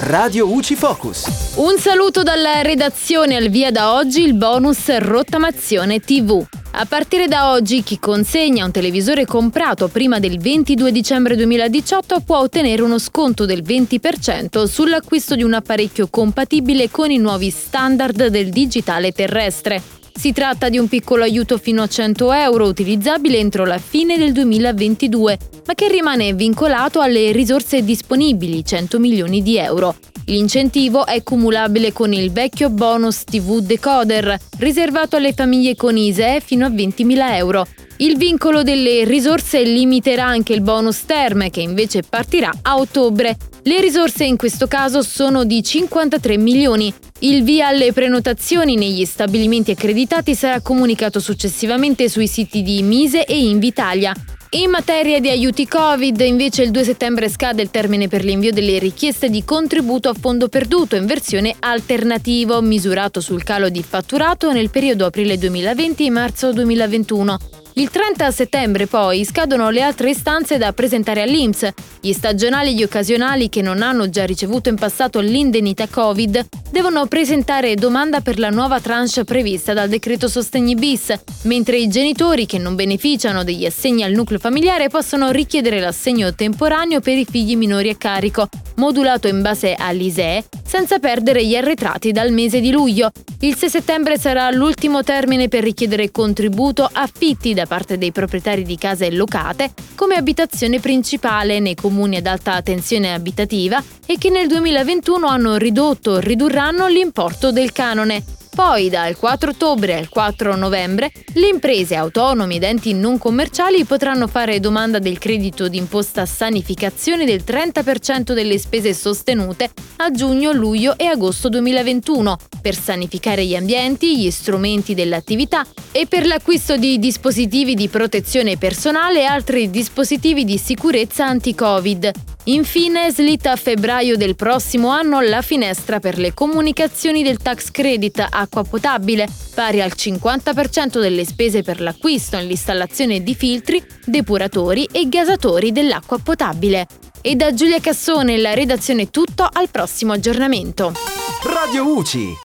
Radio UCI Focus. Un saluto dalla redazione al via da oggi il bonus rottamazione TV. A partire da oggi chi consegna un televisore comprato prima del 22 dicembre 2018 può ottenere uno sconto del 20% sull'acquisto di un apparecchio compatibile con i nuovi standard del digitale terrestre. Si tratta di un piccolo aiuto fino a 100 euro utilizzabile entro la fine del 2022, ma che rimane vincolato alle risorse disponibili, 100 milioni di euro. L'incentivo è cumulabile con il vecchio bonus TV decoder, riservato alle famiglie con ISEE fino a 20.000 euro. Il vincolo delle risorse limiterà anche il bonus terme, che invece partirà a ottobre. Le risorse in questo caso sono di 53 milioni. Il via alle prenotazioni negli stabilimenti accreditati sarà comunicato successivamente sui siti di Mise e Invitalia. In materia di aiuti Covid, invece il 2 settembre scade il termine per l'invio delle richieste di contributo a fondo perduto in versione alternativo, misurato sul calo di fatturato nel periodo aprile 2020-marzo 2021. Il 30 settembre poi scadono le altre istanze da presentare all'INPS. Gli stagionali e gli occasionali che non hanno già ricevuto in passato l'indennità Covid devono presentare domanda per la nuova tranche prevista dal decreto Sostegni bis, mentre i genitori che non beneficiano degli assegni al nucleo familiare possono richiedere l'assegno temporaneo per i figli minori a carico, modulato in base all'ISEE, senza perdere gli arretrati dal mese di luglio. Il 6 settembre sarà l'ultimo termine per richiedere contributo affitti da parte dei proprietari di case locate come abitazione principale nei comuni ad alta tensione abitativa e che nel 2021 hanno ridotto o ridurranno l'importo del canone. Poi dal 4 ottobre al 4 novembre le imprese autonomi ed enti non commerciali potranno fare domanda del credito d'imposta sanificazione del 30% delle spese sostenute a giugno, luglio e agosto 2021 per sanificare gli ambienti, gli strumenti dell'attività e per l'acquisto di dispositivi di protezione personale e altri dispositivi di sicurezza anti-Covid. Infine, slitta a febbraio del prossimo anno la finestra per le comunicazioni del tax credit acqua potabile, pari al 50% delle spese per l'acquisto e l'installazione di filtri, depuratori e gasatori dell'acqua potabile. E da Giulia Cassone la redazione tutto al prossimo aggiornamento. Radio UCI,